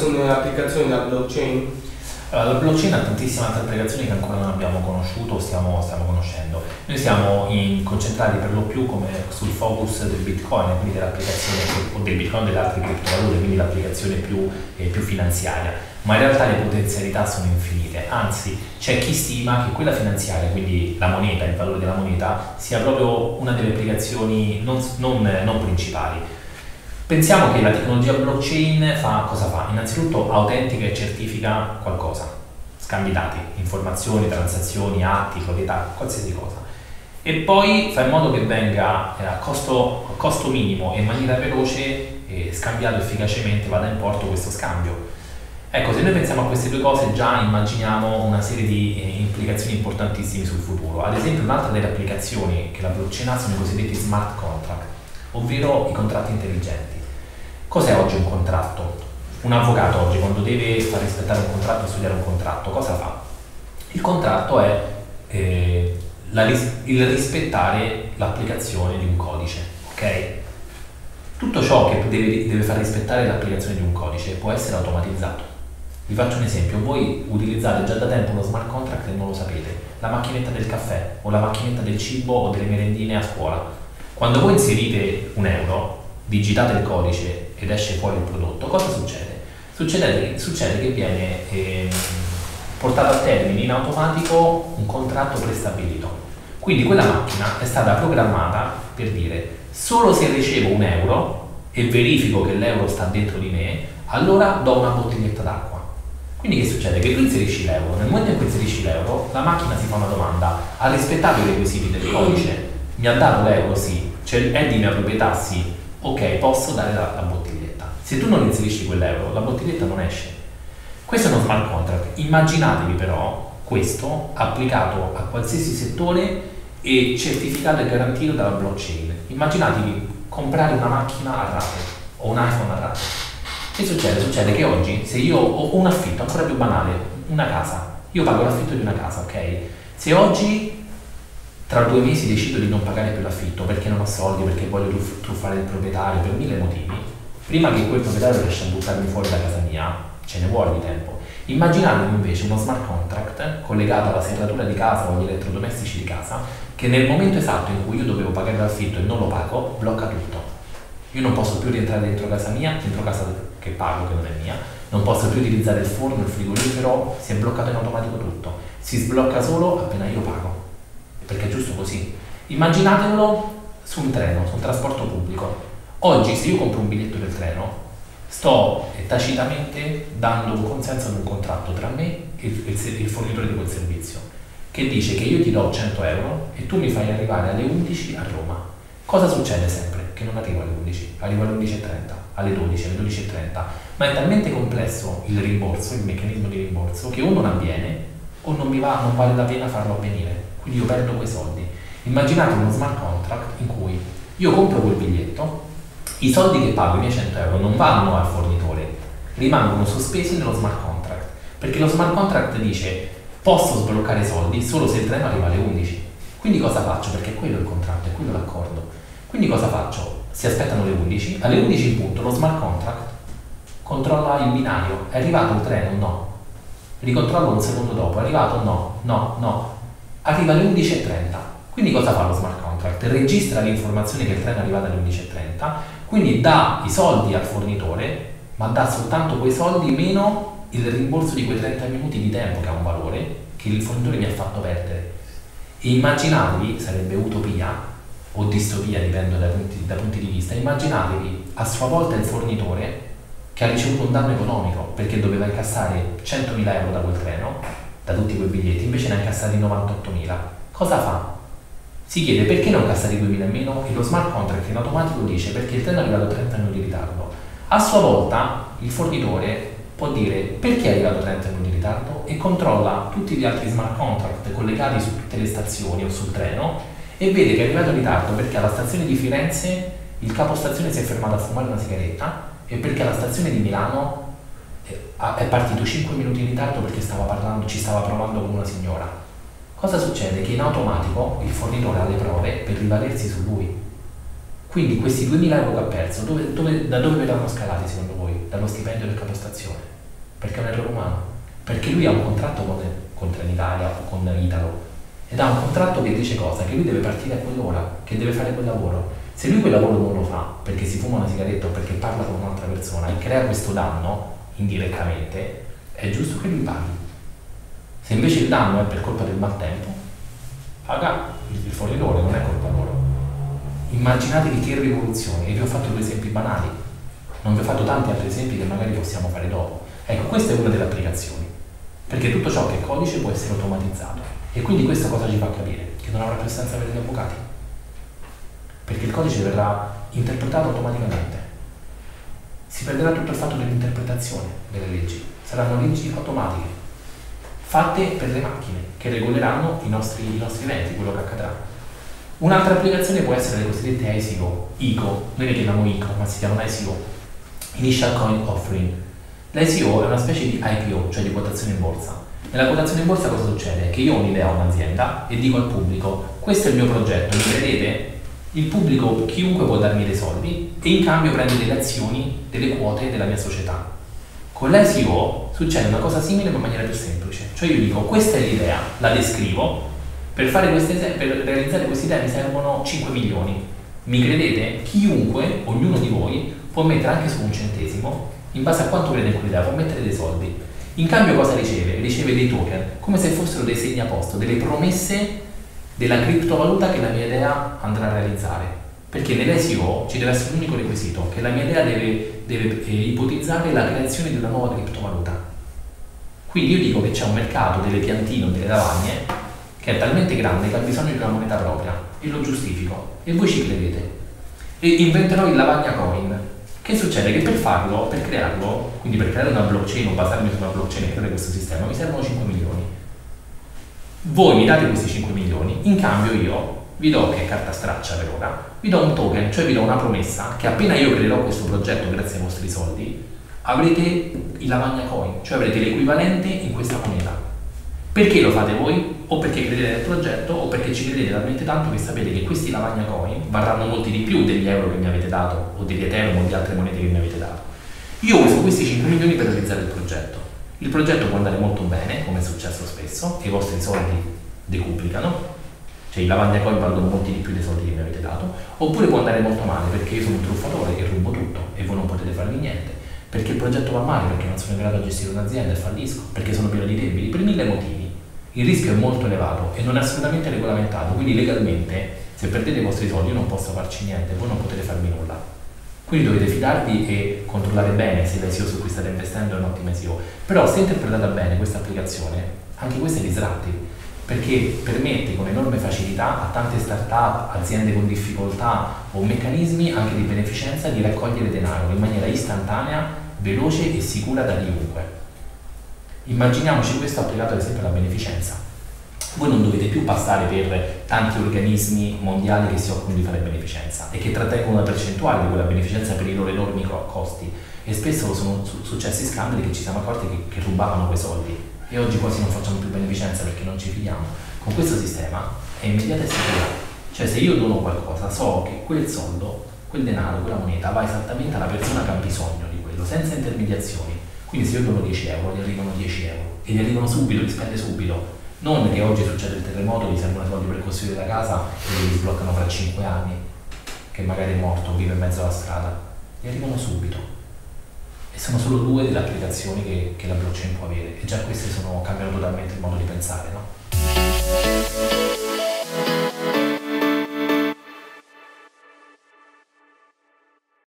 sono le applicazioni della blockchain? Allora, la blockchain ha tantissime altre applicazioni che ancora non abbiamo conosciuto o stiamo, stiamo, conoscendo. Noi siamo in, concentrati per lo più sul focus del bitcoin, quindi dell'applicazione o del bitcoin o delle altre criptovalute, quindi l'applicazione più, eh, più finanziaria. Ma in realtà le potenzialità sono infinite, anzi c'è chi stima che quella finanziaria, quindi la moneta, il valore della moneta, sia proprio una delle applicazioni non, non, non principali Pensiamo che la tecnologia blockchain fa cosa fa? Innanzitutto autentica e certifica qualcosa, scambi dati, informazioni, transazioni, atti, proprietà, qualsiasi cosa. E poi fa in modo che venga eh, a, costo, a costo minimo e in maniera veloce scambiato efficacemente, vada in porto questo scambio. Ecco, se noi pensiamo a queste due cose già immaginiamo una serie di eh, implicazioni importantissime sul futuro. Ad esempio un'altra delle applicazioni che la blockchain ha sono i cosiddetti smart contract, ovvero i contratti intelligenti. Cos'è oggi un contratto? Un avvocato oggi quando deve far rispettare un contratto, studiare un contratto, cosa fa? Il contratto è eh, la, il rispettare l'applicazione di un codice, ok? Tutto ciò che deve, deve far rispettare l'applicazione di un codice può essere automatizzato. Vi faccio un esempio, voi utilizzate già da tempo uno smart contract e non lo sapete, la macchinetta del caffè o la macchinetta del cibo o delle merendine a scuola. Quando voi inserite un euro, digitate il codice ed esce fuori il prodotto, cosa succede? Succede, succede che viene eh, portato a termine in automatico un contratto prestabilito. Quindi quella macchina è stata programmata per dire solo se ricevo un euro e verifico che l'euro sta dentro di me, allora do una bottiglietta d'acqua. Quindi che succede? Che tu inserisci l'euro, nel momento in cui inserisci l'euro, la macchina si fa una domanda, ha rispettato i requisiti del codice? Mi ha dato l'euro? Sì. Cioè, è di mia proprietà? Sì. Ok, posso dare la, la bottiglietta se tu non inserisci quell'euro, la bottiglietta non esce. Questo è uno smart contract. Immaginatevi però questo applicato a qualsiasi settore e certificato e garantito dalla blockchain. Immaginatevi comprare una macchina a rate o un iPhone a rate. Che succede? Succede che oggi se io ho un affitto, ancora più banale, una casa, io pago l'affitto di una casa, ok? Se oggi tra due mesi decido di non pagare più l'affitto perché non ho soldi, perché voglio truffare il proprietario per mille motivi, prima che quel proprietario riesca a buttarmi fuori da casa mia, ce ne vuole di tempo. Immaginatevi invece uno smart contract collegato alla serratura di casa o agli elettrodomestici di casa che nel momento esatto in cui io dovevo pagare l'affitto e non lo pago, blocca tutto. Io non posso più rientrare dentro casa mia, dentro casa che pago, che non è mia, non posso più utilizzare il forno, il frigorifero, si è bloccato in automatico tutto. Si sblocca solo appena io pago, perché è giusto così. Immaginatelo su un treno, su un trasporto pubblico Oggi se io compro un biglietto del treno, sto tacitamente dando un consenso ad un contratto tra me e il, il, il, fornitore di quel servizio, che dice che io ti do 100 euro e tu mi fai arrivare alle 11 a Roma. Cosa succede sempre? Che non arrivo alle 11, arrivo alle 11.30, alle 12, alle 12.30, ma è talmente complesso il rimborso, il meccanismo di rimborso, che o non avviene o non va, non vale la pena farlo avvenire, quindi io perdo quei soldi. Immaginate uno smart contract in cui io compro quel biglietto, i soldi che pago, i miei 100 euro, non vanno al fornitore, rimangono sospesi nello smart contract, perché lo smart contract dice posso sbloccare soldi solo se il treno arriva alle 11. Quindi cosa faccio? Perché quello è il contratto, è quello l'accordo. Quindi cosa faccio? Si aspettano le 11, alle 11 in punto lo smart contract controlla il binario, è arrivato il treno? No. Ricontrollo un secondo dopo, è arrivato? No, no, no. Arriva alle 11.30. Quindi cosa fa lo smart contract? Registra l'informazione che il treno è arrivato alle 11.30 quindi dà i soldi al fornitore, ma dà soltanto quei soldi meno il rimborso di quei 30 minuti di tempo che ha un valore che il fornitore mi ha fatto perdere. E immaginatevi, sarebbe utopia o distopia, dipende da punti, da punti di vista, immaginatevi a sua volta il fornitore che ha ricevuto un danno economico perché doveva incassare 100.000 euro da quel treno, da tutti quei biglietti, invece ne ha incassati 98.000. Cosa fa? si chiede perché non cassare i 2000 in meno e lo smart contract in automatico dice perché il treno è arrivato 30 minuti di ritardo. A sua volta il fornitore può dire perché è arrivato 30 minuti di ritardo e controlla tutti gli altri smart contract collegati su tutte le stazioni o sul treno e vede che è arrivato in ritardo perché alla stazione di Firenze il capostazione si è fermato a fumare una sigaretta e perché alla stazione di Milano è partito 5 minuti in ritardo perché stava parlando, ci stava provando con una signora. Cosa succede? Che in automatico il fornitore ha le prove per rivalersi su lui. Quindi questi 2.000 euro che ha perso, dove, dove, da dove verranno scalati secondo voi? Dallo stipendio del capostazione? Perché è un errore umano? Perché lui ha un contratto con, con Trenitalia o con Italo ed ha un contratto che dice cosa? Che lui deve partire a quell'ora, che deve fare quel lavoro. Se lui quel lavoro non lo fa perché si fuma una sigaretta o perché parla con un'altra persona e crea questo danno indirettamente, è giusto che lui paghi. Se invece il danno è per colpa del maltempo, paga il fornitore, non è colpa loro. Immaginatevi che rivoluzione, e vi ho fatto due esempi banali, non vi ho fatto tanti altri esempi che magari possiamo fare dopo. Ecco, questa è una delle applicazioni, perché tutto ciò che è codice può essere automatizzato. E quindi questo cosa ci fa capire? Che non avrà più senso avere gli avvocati. Perché il codice verrà interpretato automaticamente. Si perderà tutto il fatto dell'interpretazione delle leggi. Saranno leggi automatiche, fatte per le macchine, che regoleranno i nostri, i nostri eventi, quello che accadrà. Un'altra applicazione può essere le cosiddette ICO, ICO, noi le chiamiamo ICO, ma si chiamano ICO, Initial Coin Offering. L'ICO è una specie di IPO, cioè di quotazione in borsa. Nella quotazione in borsa cosa succede? Che io ho un'idea a un'azienda e dico al pubblico, questo è il mio progetto, mi credete? Il pubblico, chiunque può darmi dei soldi e in cambio prende delle azioni, delle quote della mia società. Con l'ICO succede una cosa simile ma in maniera più semplice. Cioè io dico, questa è l'idea, la descrivo, per, queste, per realizzare questa idea mi servono 5 milioni. Mi credete? Chiunque, ognuno di voi, può mettere anche su un centesimo, in base a quanto crede in quell'idea, può mettere dei soldi. In cambio cosa riceve? Riceve dei token, come se fossero dei segni a posto, delle promesse della criptovaluta che la mia idea andrà a realizzare. Perché nell'SEO ci deve essere un unico requisito, che la mia idea deve, deve eh, ipotizzare la creazione di una nuova criptovaluta. Quindi io dico che c'è un mercato delle piantine o delle lavagne che è talmente grande che ha bisogno di una moneta propria e lo giustifico e voi ci credete e inventerò il lavagna coin che succede? Che per farlo, per crearlo, quindi per creare una blockchain o basarmi su una blockchain e creare questo sistema mi servono 5 milioni voi mi date questi 5 milioni in cambio io vi do che è carta straccia per ora vi do un token, cioè vi do una promessa che appena io creerò questo progetto grazie ai vostri soldi avrete il lavagna coin, cioè avrete l'equivalente in questa moneta perché lo fate voi? O perché credete nel progetto o perché ci credete talmente tanto che sapete che questi lavagna coin varranno molti di più degli euro che mi avete dato o degli Ethereum o di altre monete che mi avete dato. Io uso questi 5 milioni per realizzare il progetto. Il progetto può andare molto bene, come è successo spesso, e i vostri soldi decuplicano, cioè i lavagna coin valgono molti di più dei soldi che mi avete dato, oppure può andare molto male perché io sono un truffatore e rubo tutto e voi non potete farmi niente perché il progetto va male, perché non sono in grado di gestire un'azienda e fallisco, perché sono pieno di debiti, per mille motivi. Il rischio è molto elevato e non è assolutamente regolamentato, quindi legalmente se perdete i vostri soldi io non posso farci niente, voi non potete farmi nulla. Quindi dovete fidarvi e controllare bene se l'SEO su cui state investendo è un'ottima SEO. Però se interpretata bene questa applicazione, anche questa è disruptive, perché permette con enorme facilità a tante start-up, aziende con difficoltà o meccanismi anche di beneficenza di raccogliere denaro in maniera istantanea, veloce e sicura da chiunque. Immaginiamoci questo applicato ad esempio alla beneficenza. Voi non dovete più passare per tanti organismi mondiali che si occupano di fare beneficenza e che trattengono una percentuale di quella beneficenza per i loro enormi costi e spesso sono successi scandali che ci siamo accorti che, che rubavano quei soldi e oggi quasi non facciamo più beneficenza perché non ci fidiamo, con questo sistema è immediata e sicura. Cioè se io dono qualcosa so che quel soldo, quel denaro, quella moneta va esattamente alla persona che ha bisogno di quello, senza intermediazioni. Quindi se io dono 10 euro, gli arrivano 10 euro e gli arrivano subito, li spende subito. Non che oggi succede il terremoto, gli servono soldi per costruire la casa e li sbloccano fra 5 anni, che magari è morto, vive in mezzo alla strada. Gli arrivano subito e sono solo due delle applicazioni che, che la blockchain può avere e già queste sono, cambiano totalmente il modo di pensare, no?